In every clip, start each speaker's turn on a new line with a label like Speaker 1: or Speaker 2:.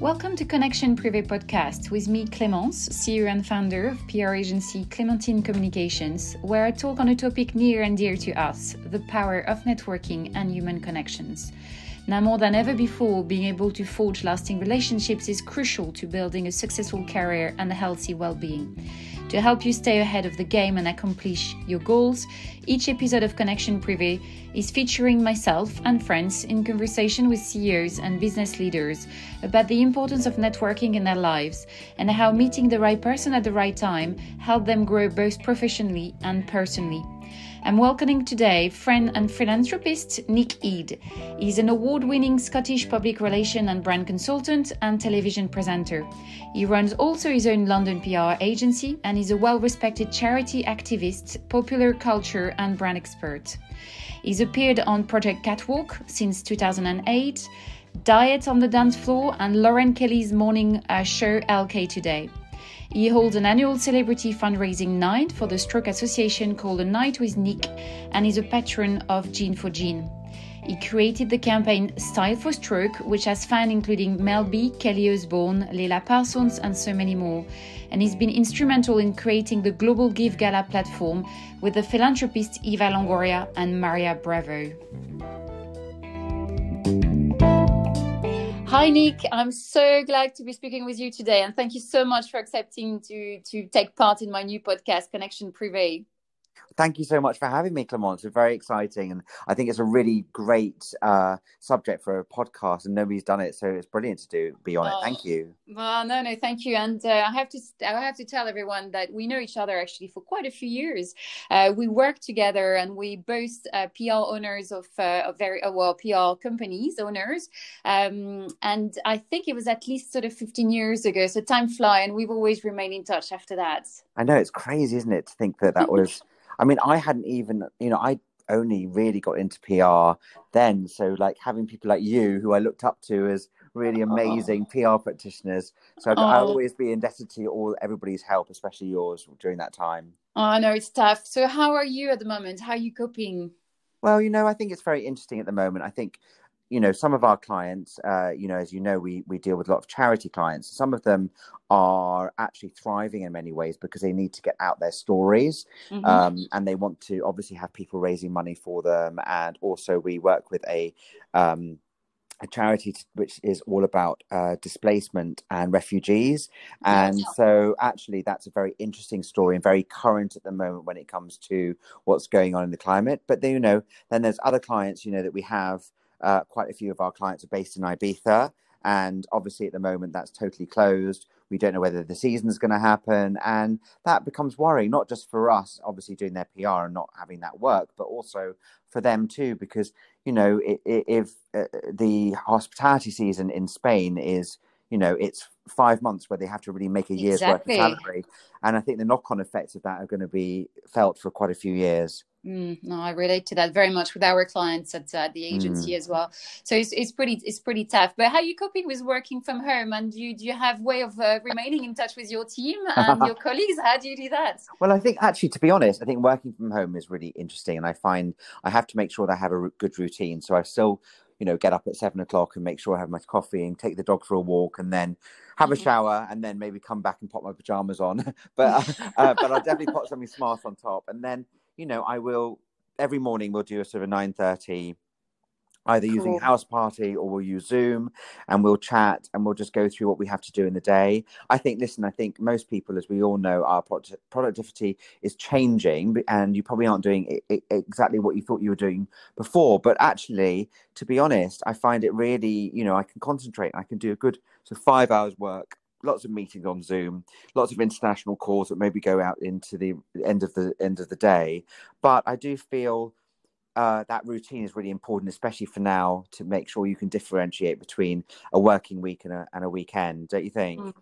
Speaker 1: Welcome to Connection Privé podcast with me, Clémence, CEO and founder of PR agency Clementine Communications, where I talk on a topic near and dear to us the power of networking and human connections. Now, more than ever before, being able to forge lasting relationships is crucial to building a successful career and a healthy well being. To help you stay ahead of the game and accomplish your goals, each episode of Connection Privé is featuring myself and friends in conversation with CEOs and business leaders about the importance of networking in their lives and how meeting the right person at the right time helped them grow both professionally and personally. I'm welcoming today friend and philanthropist Nick Ede. He's an award winning Scottish public relation and brand consultant and television presenter. He runs also his own London PR agency and is a well respected charity activist, popular culture, and brand expert. He's appeared on Project Catwalk since 2008, Diet on the Dance Floor, and Lorraine Kelly's morning uh, show LK Today. He holds an annual celebrity fundraising night for the Stroke Association called A Night with Nick and is a patron of Gene for Gene. He created the campaign Style for Stroke, which has fans including Mel B, Kelly Osbourne, Layla Parsons, and so many more. And he's been instrumental in creating the Global Give Gala platform with the philanthropists Eva Longoria and Maria Bravo. Hi, Nick. I'm so glad to be speaking with you today, and thank you so much for accepting to to take part in my new podcast, Connection Privé
Speaker 2: thank you so much for having me, Clemence. It's very exciting, and I think it's a really great uh, subject for a podcast, and nobody's done it, so it's brilliant to do be on oh, it. Thank you.
Speaker 1: Well, no, no, thank you, and uh, I have to I have to tell everyone that we know each other actually for quite a few years. Uh, we work together, and we both uh, PR owners of, uh, of very uh, well PR companies owners, um, and I think it was at least sort of 15 years ago. So time fly, and we've always remained in touch after that.
Speaker 2: I know it's crazy, isn't it, to think that that was. I mean, I hadn't even, you know, I only really got into PR then. So, like having people like you, who I looked up to as really uh-huh. amazing oh. PR practitioners. So, oh. I'll always be indebted to all everybody's help, especially yours during that time.
Speaker 1: Oh, I know it's tough. So, how are you at the moment? How are you coping?
Speaker 2: Well, you know, I think it's very interesting at the moment. I think you know some of our clients uh, you know as you know we we deal with a lot of charity clients some of them are actually thriving in many ways because they need to get out their stories mm-hmm. um, and they want to obviously have people raising money for them and also we work with a um, a charity which is all about uh, displacement and refugees. And so, actually, that's a very interesting story and very current at the moment when it comes to what's going on in the climate. But then, you know, then there's other clients, you know, that we have uh, quite a few of our clients are based in Ibiza, and obviously at the moment that's totally closed. We don't know whether the season's going to happen, and that becomes worrying not just for us, obviously doing their PR and not having that work, but also for them too, because you know if uh, the hospitality season in Spain is you know it's five months where they have to really make a year's exactly. worth of salary and i think the knock-on effects of that are going to be felt for quite a few years
Speaker 1: Mm, no, I relate to that very much with our clients at uh, the agency mm. as well. So it's, it's pretty it's pretty tough. But how are you coping with working from home? And do you, do you have way of uh, remaining in touch with your team and your colleagues? How do you do that?
Speaker 2: Well, I think actually, to be honest, I think working from home is really interesting, and I find I have to make sure that I have a good routine. So I still you know get up at seven o'clock and make sure I have my coffee and take the dog for a walk and then have a mm-hmm. shower and then maybe come back and pop my pajamas on. but uh, uh, but I'll definitely put something smart on top and then you know, I will every morning we'll do a sort of nine thirty, either cool. using Houseparty or we'll use Zoom, and we'll chat and we'll just go through what we have to do in the day. I think, listen, I think most people, as we all know, our productivity is changing, and you probably aren't doing exactly what you thought you were doing before. But actually, to be honest, I find it really, you know, I can concentrate. I can do a good so five hours work lots of meetings on Zoom, lots of international calls that maybe go out into the end of the end of the day. But I do feel uh, that routine is really important, especially for now, to make sure you can differentiate between a working week and a, and a weekend. Don't you think? Mm.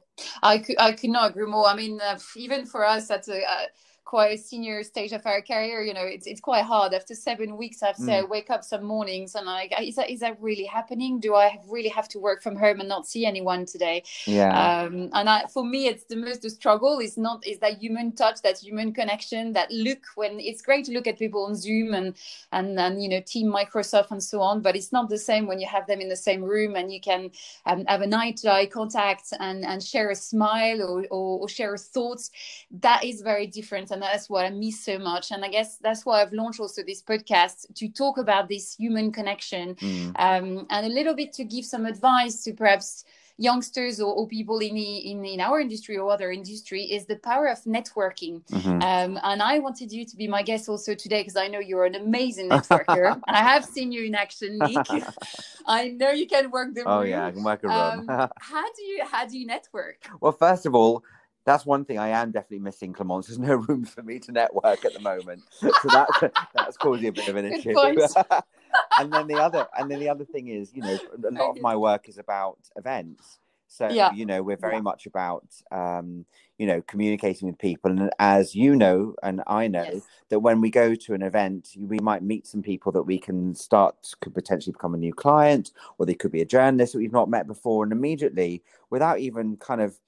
Speaker 1: I could I could not agree more. I mean, uh, even for us, that's a. Uh, quite a senior stage of our career, you know, it's it's quite hard. After seven weeks, I to mm. wake up some mornings and like, is that is that really happening? Do I really have to work from home and not see anyone today?
Speaker 2: Yeah.
Speaker 1: Um, and I, for me, it's the most the struggle is not is that human touch, that human connection, that look when it's great to look at people on Zoom and and and you know Team Microsoft and so on, but it's not the same when you have them in the same room and you can um, have a night eye contact and and share a smile or, or, or share thoughts. That is very different and that's what I miss so much. And I guess that's why I've launched also this podcast to talk about this human connection mm. um, and a little bit to give some advice to perhaps youngsters or, or people in, the, in in our industry or other industry is the power of networking. Mm-hmm. Um, and I wanted you to be my guest also today because I know you're an amazing networker. I have seen you in action, Nick. I know you can work the
Speaker 2: oh, room. Oh yeah, I can work a room.
Speaker 1: um, how do you how do you network?
Speaker 2: Well, first of all, that's one thing I am definitely missing, Clemence. There's no room for me to network at the moment, so that's that's causing a bit of an issue. and then the other, and then the other thing is, you know, a lot of my work is about events. So yeah. you know, we're very yeah. much about um, you know communicating with people, and as you know, and I know yes. that when we go to an event, we might meet some people that we can start could potentially become a new client, or they could be a journalist that we've not met before, and immediately, without even kind of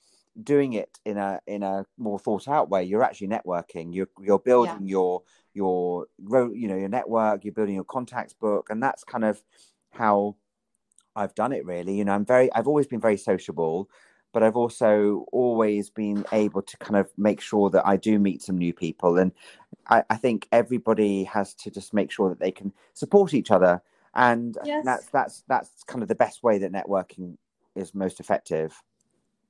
Speaker 2: doing it in a in a more thought out way. You're actually networking. You're you're building yeah. your your you know your network. You're building your contacts book. And that's kind of how i've done it really. You know i'm very i've always been very sociable but i've also always been able to kind of make sure that i do meet some new people. And i, I think everybody has to just make sure that they can support each other. And yes. that's that's that's kind of the best way that networking is most effective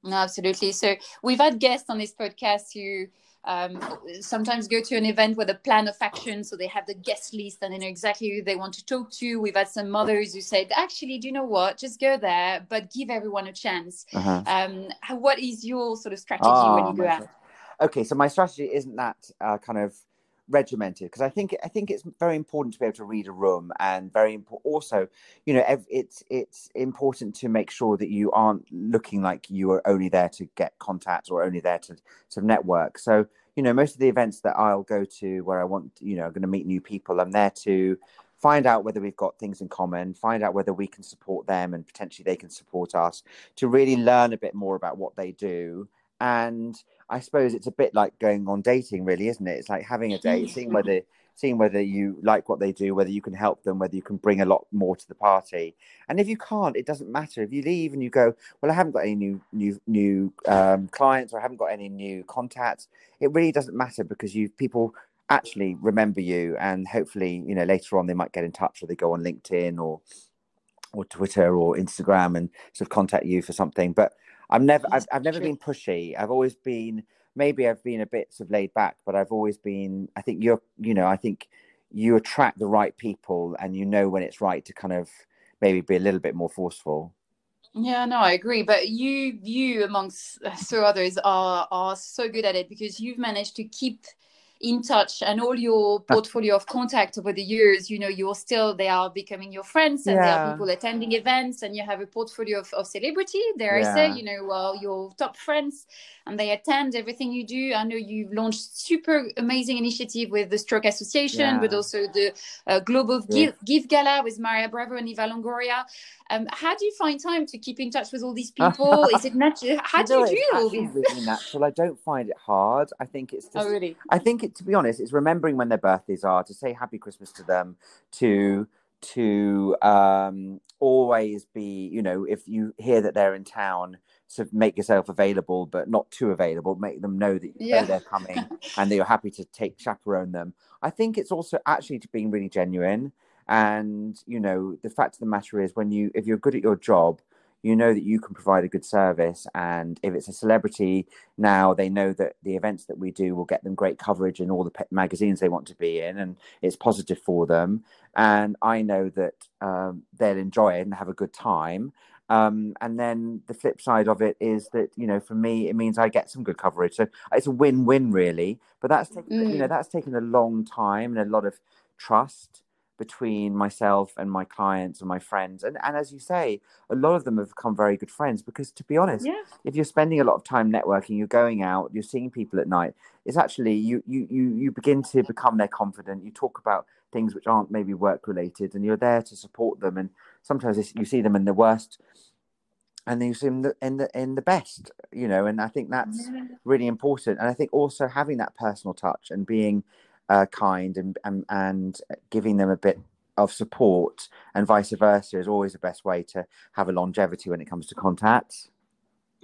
Speaker 1: no, absolutely. So we've had guests on this podcast who um, sometimes go to an event with a plan of action, so they have the guest list and they know exactly who they want to talk to. We've had some mothers who said, "Actually, do you know what? Just go there, but give everyone a chance." Uh-huh. Um, what is your sort of strategy oh, when you go out?
Speaker 2: Okay, so my strategy isn't that uh, kind of regimented because I think I think it's very important to be able to read a room and very important also you know it's it's important to make sure that you aren't looking like you are only there to get contacts or only there to of network. So you know most of the events that I'll go to where I want you know going to meet new people I'm there to find out whether we've got things in common find out whether we can support them and potentially they can support us to really learn a bit more about what they do and I suppose it's a bit like going on dating, really, isn't it? It's like having a date, seeing whether seeing whether you like what they do, whether you can help them, whether you can bring a lot more to the party. And if you can't, it doesn't matter. If you leave and you go, well, I haven't got any new new new um, clients or I haven't got any new contacts, it really doesn't matter because you people actually remember you, and hopefully, you know, later on they might get in touch or they go on LinkedIn or or Twitter or Instagram and sort of contact you for something. But I'm never I've, I've never been pushy. I've always been maybe I've been a bit sort of laid back, but I've always been I think you're you know, I think you attract the right people and you know when it's right to kind of maybe be a little bit more forceful.
Speaker 1: Yeah, no, I agree. But you, you amongst uh, so others are are so good at it because you've managed to keep in touch and all your portfolio of contact over the years you know you're still they are becoming your friends and yeah. there are people attending events and you have a portfolio of, of celebrity there yeah. i say you know well your top friends and they attend everything you do i know you've launched super amazing initiative with the stroke association yeah. but also the uh, global give, give gala with maria bravo and eva longoria um, how do you find time to keep in touch with all these people? Is it natural? How do you, do all these?
Speaker 2: Really natural. I don't find it hard. I think it's
Speaker 1: oh, just. Oh, really?
Speaker 2: I think it. To be honest, it's remembering when their birthdays are to say Happy Christmas to them, to to um, always be. You know, if you hear that they're in town, sort of make yourself available, but not too available. Make them know that you yeah. know they're coming and that you're happy to take chaperone them. I think it's also actually being really genuine. And you know, the fact of the matter is, when you if you're good at your job, you know that you can provide a good service. And if it's a celebrity now, they know that the events that we do will get them great coverage in all the magazines they want to be in, and it's positive for them. And I know that um, they'll enjoy it and have a good time. Um, and then the flip side of it is that you know, for me, it means I get some good coverage. So it's a win-win, really. But that's taken, mm. you know, that's taken a long time and a lot of trust between myself and my clients and my friends. And and as you say, a lot of them have become very good friends because to be honest,
Speaker 1: yeah.
Speaker 2: if you're spending a lot of time networking, you're going out, you're seeing people at night, it's actually you you you you begin to become their confidant. You talk about things which aren't maybe work related and you're there to support them and sometimes you see them in the worst and then you see them in the in the best you know and i think that's yeah. really important and i think also having that personal touch and being uh, kind and, and and giving them a bit of support and vice versa is always the best way to have a longevity when it comes to contacts.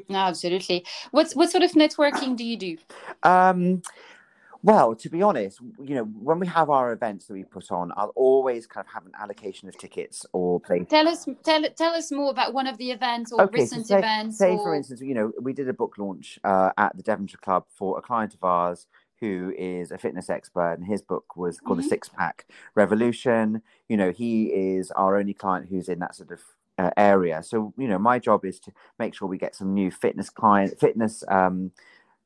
Speaker 1: No, absolutely. What's what sort of networking do you do?
Speaker 2: Um, well, to be honest, you know, when we have our events that we put on, I'll always kind of have an allocation of tickets or places.
Speaker 1: Tell us, tell tell us more about one of the events or okay, recent
Speaker 2: so say,
Speaker 1: events.
Speaker 2: Say,
Speaker 1: or...
Speaker 2: for instance, you know, we did a book launch uh, at the Devonshire Club for a client of ours who is a fitness expert, and his book was called mm-hmm. The Six Pack Revolution. You know, he is our only client who's in that sort of uh, area. So, you know, my job is to make sure we get some new fitness client, fitness um,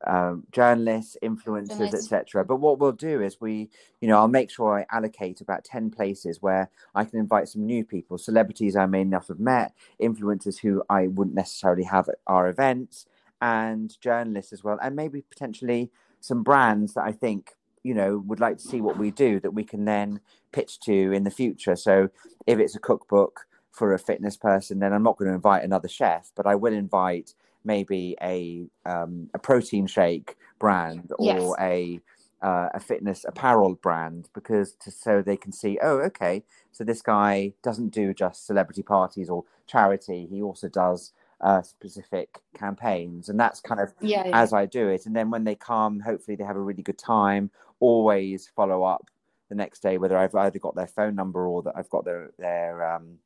Speaker 2: uh, journalists, influencers, etc. But what we'll do is we, you know, I'll make sure I allocate about ten places where I can invite some new people, celebrities I may not have met, influencers who I wouldn't necessarily have at our events, and journalists as well, and maybe potentially some brands that I think you know would like to see what we do that we can then pitch to in the future. So if it's a cookbook for a fitness person, then I'm not going to invite another chef, but I will invite maybe a um, a protein shake brand or yes. a uh, a fitness apparel brand because to, so they can see oh okay so this guy doesn't do just celebrity parties or charity he also does uh, specific campaigns, and that's kind of
Speaker 1: yeah, yeah.
Speaker 2: as I do it. And then when they come, hopefully they have a really good time. Always follow up the next day, whether I've either got their phone number or that I've got their their um,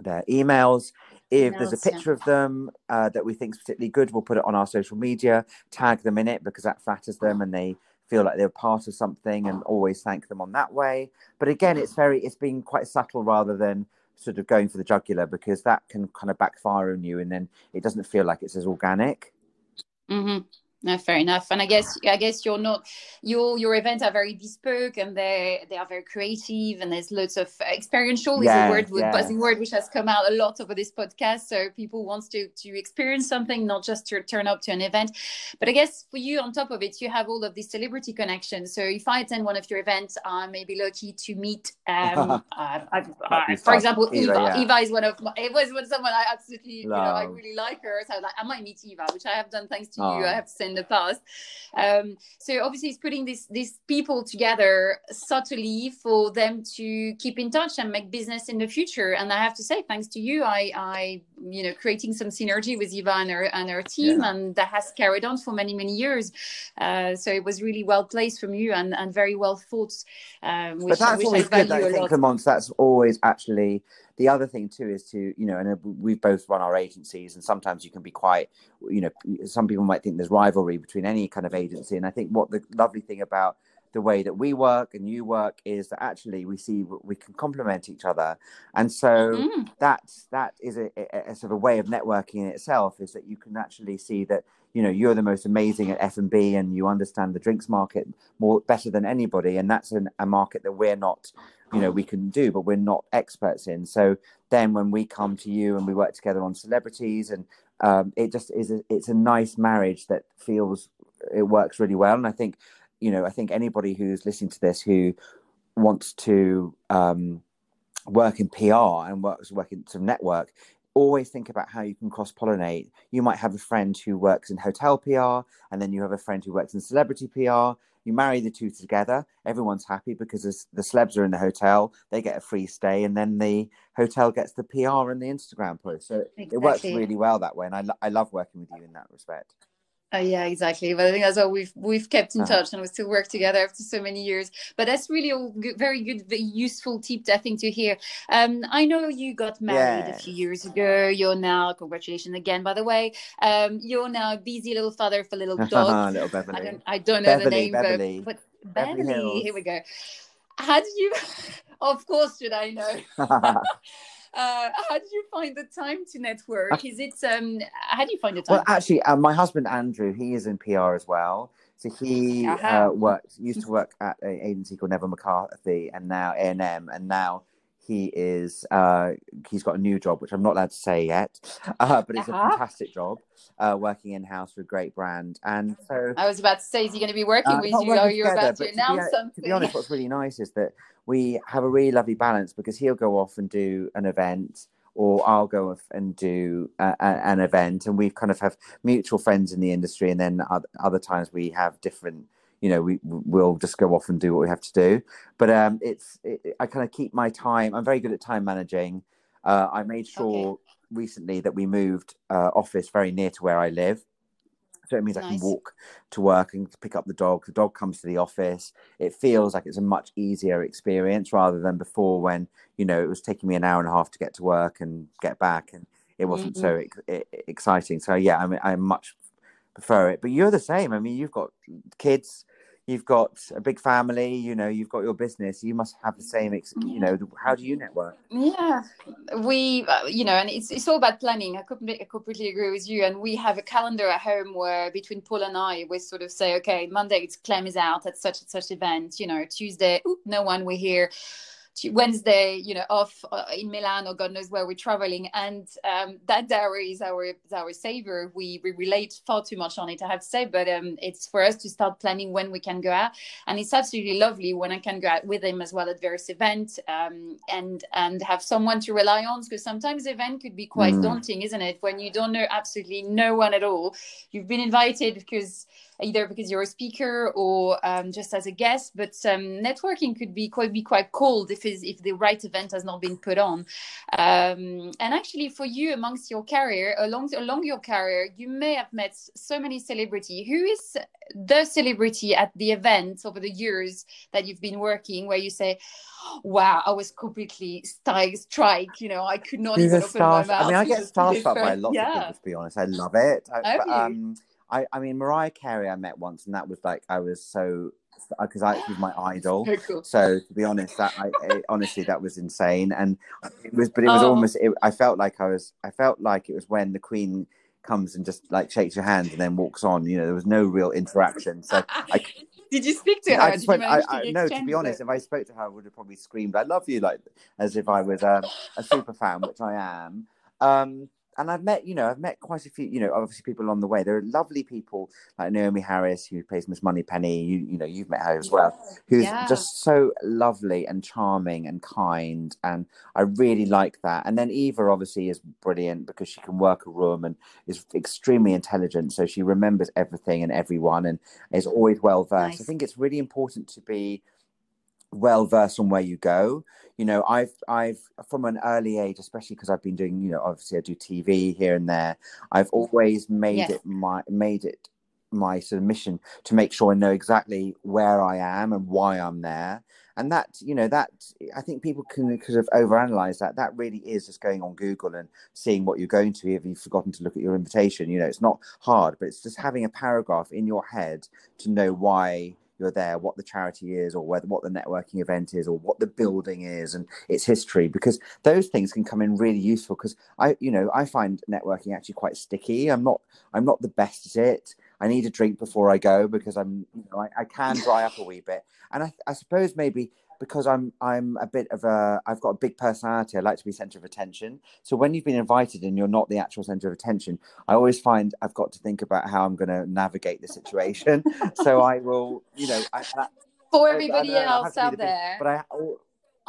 Speaker 2: their emails. If emails, there's a picture yeah. of them uh, that we think is particularly good, we'll put it on our social media, tag them in it because that flatters them and they feel like they're part of something and always thank them on that way. But again, it's very it's been quite subtle rather than sort of going for the jugular because that can kind of backfire on you and then it doesn't feel like it's as organic.
Speaker 1: Mm-hmm. No, fair enough. And I guess I guess you're not your your events are very bespoke and they they are very creative and there's lots of experiential yeah, is a word yeah. buzzing word which has come out a lot over this podcast. So people wants to to experience something, not just to turn up to an event. But I guess for you on top of it, you have all of these celebrity connections. So if I attend one of your events, I may be lucky to meet um uh, I, I, for example Eva. Eva, yeah. Eva is one of my, it was someone I absolutely Love. you know I really like her. So like, I might meet Eva, which I have done thanks to oh. you. I have to in the past. Um, so obviously, it's putting these these people together subtly for them to keep in touch and make business in the future. And I have to say, thanks to you, I, I you know, creating some synergy with Eva and her and her team, yeah. and that has carried on for many many years. Uh, so it was really well placed from you and, and very well thought. Um, which,
Speaker 2: but that's always good. I think, Clemence, that's always actually the other thing too is to you know and we've both run our agencies and sometimes you can be quite you know some people might think there's rivalry between any kind of agency. And i think what the lovely thing about the way that we work and you work is that actually we see we can complement each other. And so mm-hmm. that's that is a, a, a, sort of way of networking in itself is that you can actually see that you know you're the most amazing at f&b and you understand the drinks market more better than anybody. And that's an, a market that we're not you know we can do but we're not experts in so then when we come to you and we work together on celebrities and um, it just is a, it's a nice marriage that feels it works really well and i think you know i think anybody who's listening to this who wants to um, work in pr and works work in some network always think about how you can cross pollinate. You might have a friend who works in hotel PR, and then you have a friend who works in celebrity PR. You marry the two together, everyone's happy because the celebs are in the hotel, they get a free stay, and then the hotel gets the PR and the Instagram post. So exactly. it works really well that way. And I, lo- I love working with you in that respect.
Speaker 1: Uh, yeah, exactly. But I think that's why we've we've kept in touch and we still work together after so many years. But that's really a good, very good, very useful tip, I think, to hear. Um, I know you got married yes. a few years ago. You're now, congratulations again, by the way. Um, you're now a busy little father for little dog.
Speaker 2: little Beverly.
Speaker 1: I don't, I don't know
Speaker 2: Beverly,
Speaker 1: the name,
Speaker 2: Beverly.
Speaker 1: but, but Beverly. Beverly here we go. How did you? of course, should I know? uh, how did you find the time to network? Is it um, how do you find the time?
Speaker 2: Well, actually, uh, my husband Andrew, he is in PR as well. So he uh, worked, used to work at an agency called Neville McCarthy, and now A and M, and now he is uh, he's got a new job which i'm not allowed to say yet uh, but it's uh-huh. a fantastic job uh, working in house for a great brand. And so
Speaker 1: i was about to say is he going to be working uh, with you? or you're about to announce
Speaker 2: to
Speaker 1: be, something
Speaker 2: to be honest what's really nice is that we have a really lovely balance because he'll go off and do an event or I'll go off and do a, a, an event, and we kind of have mutual friends in the industry, and then other, other times we have different you know we will just go off and do what we have to do. But um it's it, i kind of keep my time i'm very good at time managing. Uh, i made sure okay. recently that we moved uh, office very near to where i live. So it means nice. i can walk to work and pick up the dog. The dog comes to the office. It feels like it's a much easier experience rather than before when you know it was taking me an hour and a half to get to work and get back and it wasn't mm-hmm. so ex- exciting. So yeah i mean i much prefer it. But you're the same. I mean you've got kids you've got a big family you know you've got your business you must have the same you know how do you network?
Speaker 1: Yeah. We uh, you know and it's, it's all about planning. I completely, I completely agree with you. And we have a calendar at home where between paul and i we sort of say okay monday it's clem is out at such and such event you know tuesday ooh, no one we're here Wednesday, you know, off uh, in Milan or God knows where we're traveling. And um, that diary is our is our savior. We, we relate far too much on it, I have to say, but um, it's for us to start planning when we can go out. And it's absolutely lovely when I can go out with him as well at various events um, and and have someone to rely on because sometimes event could be quite mm. daunting, isn't it? When you don't know absolutely no one at all. You've been invited because either because you're a speaker or um, just as a guest. But um, networking could be quite be quite cold if if the right event has not been put on. Um, and actually, for you amongst your career, along along your career, you may have met so many celebrity. Who is the celebrity at the event over the years that you've been working, where you say? wow, I was completely strike. You know, I could not even open my mouth. I
Speaker 2: mean, I get starstruck by lots yeah. of people. To be honest, I love it. I, but, um, I, I mean, Mariah Carey I met once, and that was like I was so because I was my idol. Cool. So to be honest, that I it, honestly that was insane, and it was, but it was oh. almost. It, I felt like I was. I felt like it was when the Queen comes and just like shakes your hand and then walks on. You know, there was no real interaction. So I.
Speaker 1: Did you speak to her? I went, I, I,
Speaker 2: no, to be honest, if I spoke to her, I would have probably screamed, "I love you!" like as if I was um, a super fan, which I am. Um, and I've met, you know, I've met quite a few, you know, obviously people along the way. There are lovely people like Naomie Harris, who plays Miss Moneypenny. You, you know, you've met her as well, who's yeah. just so lovely and charming and kind, and I really like that. And then Eva obviously is brilliant because she can work a room and is extremely intelligent, so she remembers everything and everyone, and is always well versed. Nice. I think it's really important to be well versed on where you go you know i've i've from an early age especially because i've been doing you know obviously i do tv here and there i've mm. always made yes. it my made it my sort of mission to make sure i know exactly where i am and why i'm there. And that you know that i think people can sort of overanalyze that. That really is just going on google and seeing what you're going to if you've forgotten to look at your invitation. You know it's not hard but it's just having a paragraph in your head to know why you're there, what the charity is, or whether what the networking event is, or what the building is, and its history, because those things can come in really useful. Because I, you know, I find networking actually quite sticky. I'm not, I'm not the best at it. I need a drink before I go because I'm, you know, I, I can dry up a wee bit, and I, I suppose maybe because I'm I'm a bit of a I've got a big personality. I like to be center of attention. So when you've been invited and you're not the actual center of attention, I always find I've got to think about how I'm going to navigate the situation. so I will, you know, I, I,
Speaker 1: for everybody I, else out the there. Big, but I. Oh.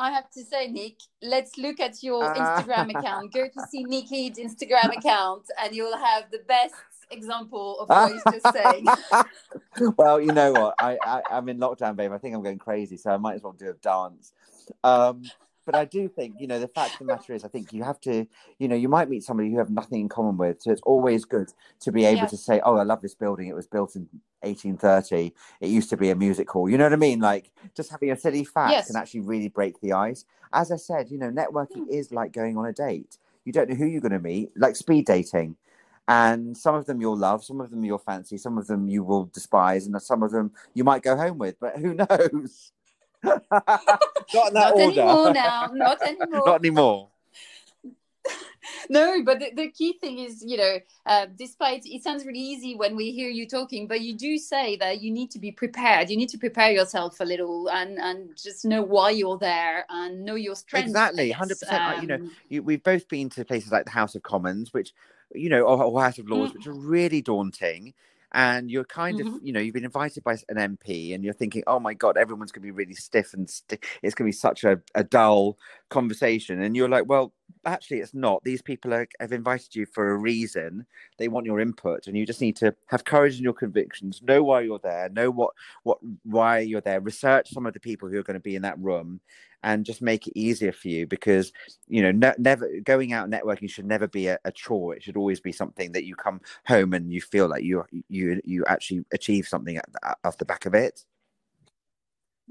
Speaker 1: I have to say, Nick, let's look at your uh. Instagram account. Go to see Nikki's Instagram account, and you'll have the best example of what he's just saying.
Speaker 2: well, you know what? I, I am in lockdown, babe. I think I'm going crazy, so I might as well do a dance. Um, but I do think, you know, the fact of the matter is, I think you have to, you know, you might meet somebody you have nothing in common with. So it's always good to be able to say, oh, I love this building. It was built in 1830. It used to be a music hall. You know what I mean? Like just having a silly fact yes. can actually really break the ice. As I said, you know, networking mm. is like going on a date. You don't know who you're going to meet, like speed dating and some of them you'll love, some of them you'll fancy, some of them you will despise, and some of them you might go home with. But who knows?
Speaker 1: Not in that Not order. anymore now. Not anymore.
Speaker 2: Not anymore.
Speaker 1: No, but the, the, key thing is, you know, uh, despite it sounds really easy when we hear you talking, but you do say that you need to be prepared. You need to prepare yourself a little and and just know why you're there and know your strengths.
Speaker 2: Exactly, hundred um, percent. You know, um, you, we've both been to places like the House of Commons, which you know, or, or House of Lords, mm. which are really daunting and you're kind mm-hmm. of you know you've been invited by an mp and you're thinking oh my god everyone's going to be really stiff and st- it's going to be such a, a dull conversation and you're like well actually it's not. These people are, have invited you for a reason. They want your input and you just need to have courage in your convictions know why you're there know what what why you're there research some of the people who are going to be in that room and just make it easier for you because you know ne- never going out networking should never be a, a, chore. It should always be something that you come home and you feel like you you you actually achieve something off the back of it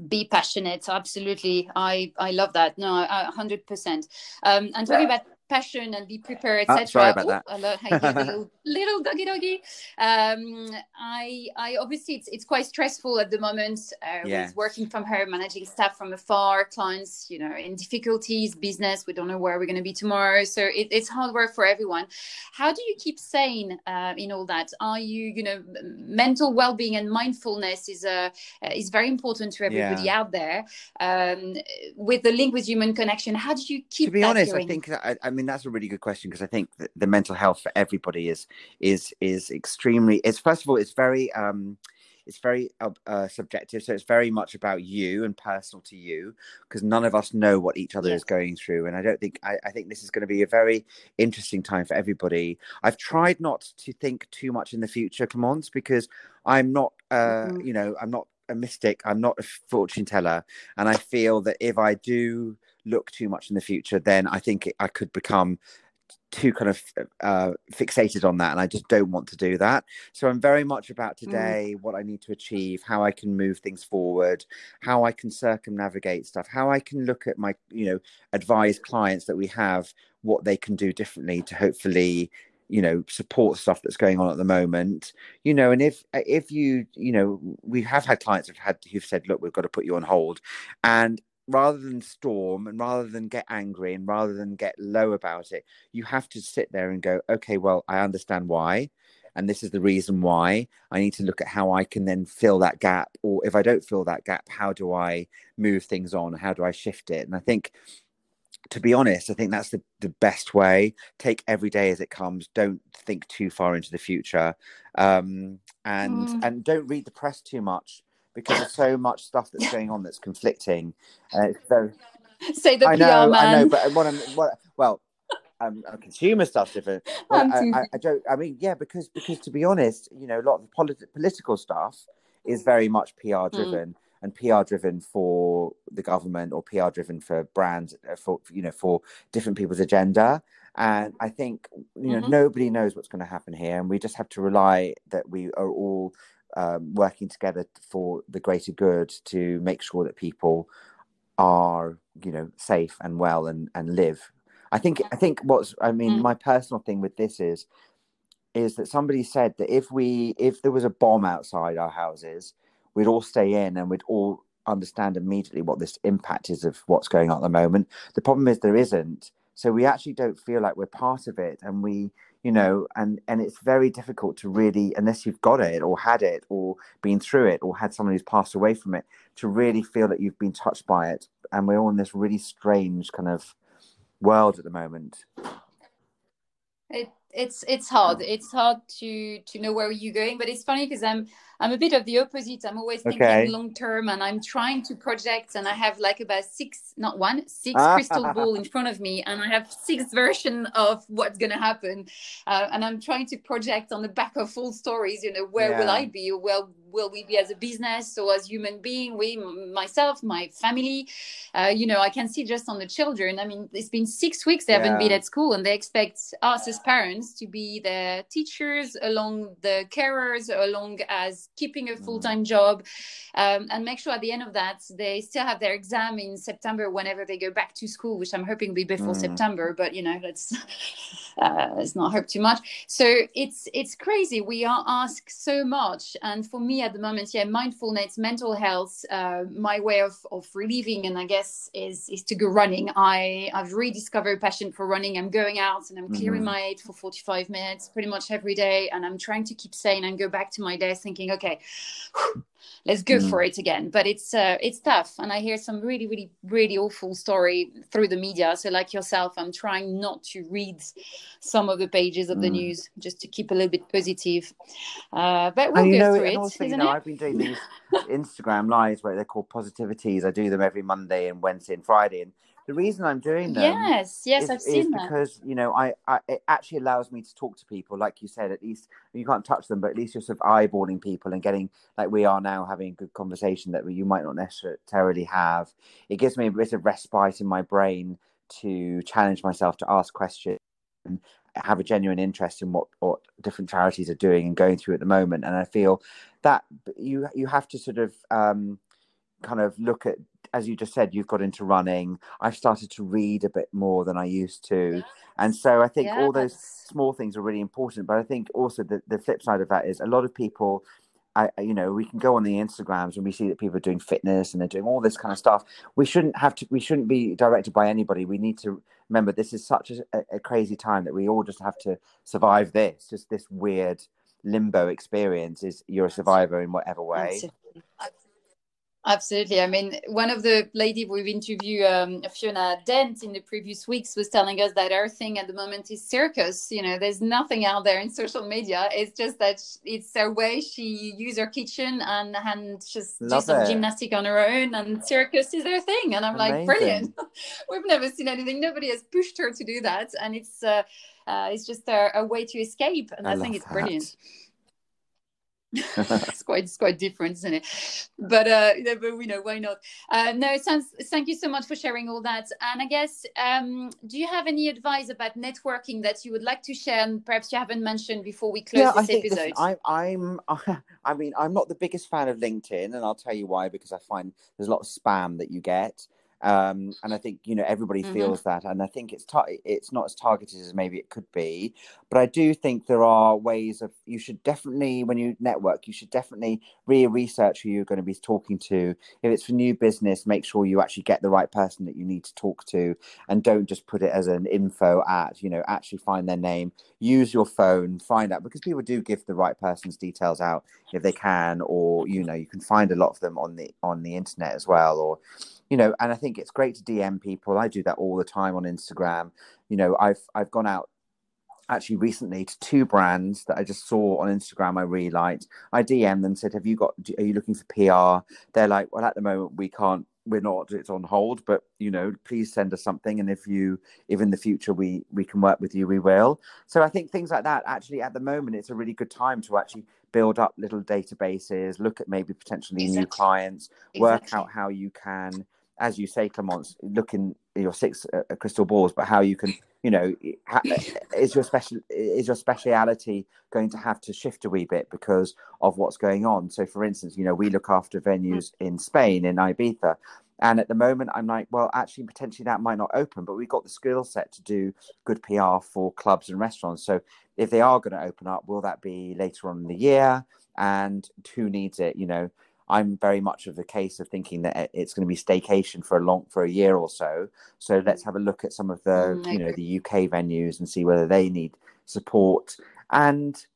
Speaker 1: be passionate. Absolutely i i love that. No 100% um and talking about passion and be prepared, etc.
Speaker 2: Oh, sorry about that.
Speaker 1: little, little doggy doggy. Um, I, I obviously it's it's quite stressful at the moment uh, yeah. with working from home, managing staff from afar, clients, you know, in difficulties, business. We don't know where we're going to be tomorrow, so it, it's hard work for everyone. How do you keep sane uh, in all that? Are you, you know, mental well-being and mindfulness is a uh, is very important to everybody yeah. out there. Um, with the link with human connection, how do you keep?
Speaker 2: To be honest? I think that I, I mean that's a really good question because I think the mental health for everybody is is is extremely. It's first of all, it's very um, it's very uh, uh, subjective. So it's very much about you and personal to you because none of us know what each other is going through. And I don't think I, I think this is going to be a very interesting time for everybody. I've tried not to think too much in the future, Clemence, because I'm not, uh, mm-hmm. you know, I'm not a mystic. I'm not a fortune teller, and I feel that if I do look too much in the future, then I think it, I could become too kind of uh, fixated on that and i just don't want to do that so i'm very much about mm. today mm. what i need to achieve how i can move things forward how i can circumnavigate stuff how i can look at my you know advise clients that we have what they can do differently to hopefully you know support stuff that's going on at the moment you know and if if you you know we have had clients who've had who've said look we've got to put you on hold and rather than storm and rather than get angry and rather than get low about it, you have to sit there and go, okay, well, I understand why. And this is the reason why I need to look at how I can then fill that gap. Or if I don't fill that gap, how do I move things on? How do I shift it? And I think, to be honest, I think that's the, the best way. Take every day as it comes. Don't think too far into the future. Um, and mm. and don't read the press too much because there's so much stuff that's going on that's conflicting. Uh, it's very.
Speaker 1: Say the
Speaker 2: I
Speaker 1: PR know, man.
Speaker 2: I know, but what I'm what, well, um, consumer stuff's different. Well, I, I, I, don't. I mean, yeah, because because to be honest, you know, a lot of the polit- political stuff is very much PR mm. driven. Mm. And PR driven for the government, or PR driven for brands, uh, for you know, for different people's agenda. And I think you know mm-hmm. nobody knows what's going to happen here, and we just have to rely that we are all um, working together for the greater good to make sure that people are you know safe and well and and live. I think i think what's i mean mm. my personal thing with this is is that somebody said that if we if there was a bomb outside our houses we'd all stay in and we'd all understand immediately what this impact is of what's going on at the moment. The problem is there isn't. So we actually don't feel like we're part of it and we you know and and it's very difficult to really unless you've got it or had it or been through it or had someone who's passed away from it to really feel that you've been touched by it. And we're all in this really strange kind of world at the moment.
Speaker 1: It it's it's hard it's hard to to know where you're going but it's funny because i'm I'm a bit of the opposite. I'm always thinking okay. long term and I'm trying to project and I have like about six, not one, six ah. crystal ball in front of me and I have six version of what's going to happen. Uh, and I'm trying to project on the back of full stories, you know, where yeah. will I be or where will we be as a business or as human being, we, myself, my family, uh, you know, I can see just on the children. I mean, it's been six weeks they yeah. haven't been at school and they expect us as parents to be their teachers along the carers along as keeping a mm. full-time job um, and make sure at the end of that they still have their exam in september whenever they go back to school which i'm hoping will be before mm. september but you know let's uh, let's not hope too much. So it's it's crazy. We are asked so much, and for me at the moment, yeah, mindfulness, mental health, uh, my way of of relieving, and I guess is is to go running. I I've rediscovered passion for running. I'm going out and I'm clearing mm-hmm. my head for 45 minutes pretty much every day, and I'm trying to keep sane and go back to my desk thinking, okay. Whew, let's go mm. for it again but it's uh, it's tough and i hear some really really really awful story through the media so like yourself i'm trying not to read some of the pages of mm. the news just to keep a little bit positive uh, but we'll go know, through it also, you know,
Speaker 2: it? i've been doing these instagram lives where they're called positivities i do them every monday and wednesday and friday and the reason I'm doing them,
Speaker 1: yes, yes, is, I've seen
Speaker 2: that because you know I, I it actually allows me to talk to people, like you said. At least you can't touch them, but at least you're sort of eyeballing people and getting like we are now having a good conversation that you might not necessarily have. It gives me a bit of respite in my brain to challenge myself to ask questions and have a genuine interest in what what different charities are doing and going through at the moment. And I feel that you you have to sort of um, kind of look at as you just said, you've got into running. I've started to read a bit more than I used to. And so I think yeah, all those small things are really important. But I think also the, the flip side of that is a lot of people, I, you know, we can go on the Instagrams and we see that people are doing fitness and they're doing all this kind of stuff. We shouldn't have to, we shouldn't be directed by anybody. We need to remember this is such a, a crazy time that we all just have to survive this, just this weird limbo experience is you're a survivor in whatever way. Absolutely.
Speaker 1: Absolutely. I mean, one of the lady we've interviewed, um, Fiona Dent, in the previous weeks was telling us that her thing at the moment is circus. You know, there's nothing out there in social media. It's just that it's her way. She use her kitchen and and just Love do some it. gymnastic on her own, and circus is her thing. And I'm Amazing. like, brilliant. We've never seen anything. Nobody has pushed her to do that, and it's uh, uh, it's just a, a, way to escape. And I, I think it's that. brilliant. it's quite it's quite different, isn't it? But uh, but we know why not. Uh, no, sounds. Thank you so much for sharing all that. And I guess, um, do you have any advice about networking that you would like to share? And perhaps you haven't mentioned before we close yeah, this I episode.
Speaker 2: Listen, I, I'm, I mean, I'm not the biggest fan of LinkedIn, and I'll tell you why. Because I find there's a lot of spam that you get um, and I think you know everybody mm-hmm. feels that, and I think it's tar- it's not as targeted as maybe it could be, but I do think there are ways of you should definitely when you network, you should definitely re-research who you're going to be talking to. If it's for new business, make sure you actually get the right person that you need to talk to, and don't just put it as an info at. You know, actually find their name, use your phone, find out because people do give the right person's details out if they can, or you know, you can find a lot of them on the on the internet as well, or you know, and I think it's great to DM people. I do that all the time on Instagram. You know, I've I've gone out actually recently to two brands that I just saw on Instagram I really liked. I DM them said, "Have you got? Are you looking for PR?" They're like, "Well, at the moment we can't. We're not. It's on hold. But you know, please send us something. And if you, if in the future we we can work with you, we will." So I think things like that. Actually, at the moment, it's a really good time to actually build up little databases, look at maybe potentially exactly. new clients, work out how you can as you say, Clemence, looking your six uh, uh, crystal balls, but how you can, you know, ha- is your special is your speciality going to have to shift a wee bit because of what's going on? So, for instance, you know, we look after venues in Spain in Ibiza, and at the moment, I'm like, well, actually, potentially that might not open, but we've got the skill set to do good PR for clubs and restaurants. So, if they are going to open up, will that be later on in the year? And who needs it? You know, I'm very much of the case of thinking that it's going to be staycation for a long for a year or so. So let's have a look at some of the mm, you know the UK venues and see whether they need support and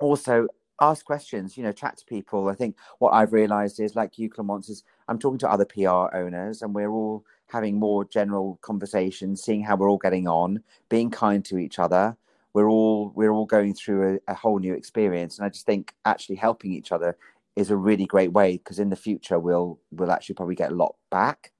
Speaker 2: also ask questions. You know, chat to people. I think what I've realised is like you, Clemence, is I'm talking to other PR owners and we're all having more general conversations, seeing how we're all getting on, being kind to each other we're all we're all going through a, a, whole new experience and i just think actually helping each other is a really great way because in the future we'll we'll actually probably get a lot back.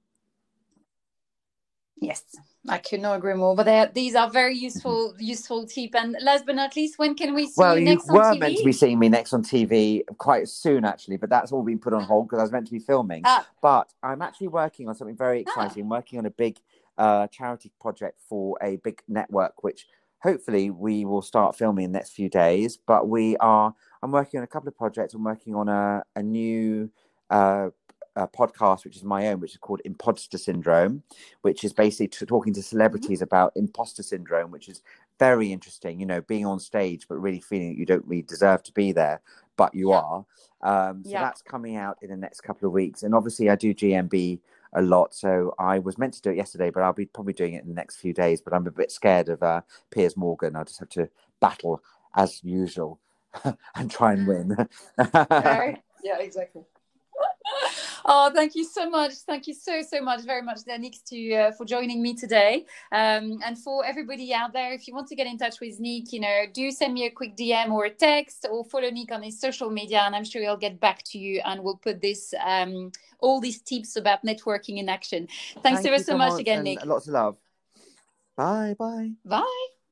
Speaker 1: Yes, I could not agree more. But these are very useful mm-hmm. useful tip. And last but not least, when can we see well, you next
Speaker 2: you were meant to be seeing me next on TV quite soon, actually, but that's all been put on hold because I was meant to be filming. Ah. But I'm actually working on something very ah. exciting. Ah. I'm working on a big uh, charity project for a big network, which hopefully we will start filming in the next few days. But we are I'm working on a couple of projects. I'm working on a, a new uh, a podcast, which is my own, which is called Imposter Syndrome, which is basically t- talking to celebrities mm-hmm. about imposter syndrome, which is very interesting. You know, being on stage but really feeling that you don't really deserve to be there, but you yeah. are. Um, so yeah. that's coming out in the next couple of weeks, and obviously I do GMB a lot. So I was meant to do it yesterday, but I'll be probably doing it in the next few days. But I'm a bit scared of uh, Piers Morgan. I just have to battle as usual and try and win.
Speaker 1: yeah, exactly. oh, thank you so much. Thank you so so much, very much, Nick, to uh, for joining me today. Um, and for everybody out there, if you want to get in touch with Nick, you know, do send me a quick DM or a text, or follow Nick on his social media, and I'm sure he'll get back to you, and we'll put this um, all these tips about networking in action. Thanks thank ever so, so much again, Nick.
Speaker 2: Lots of love. Bye bye.
Speaker 1: Bye.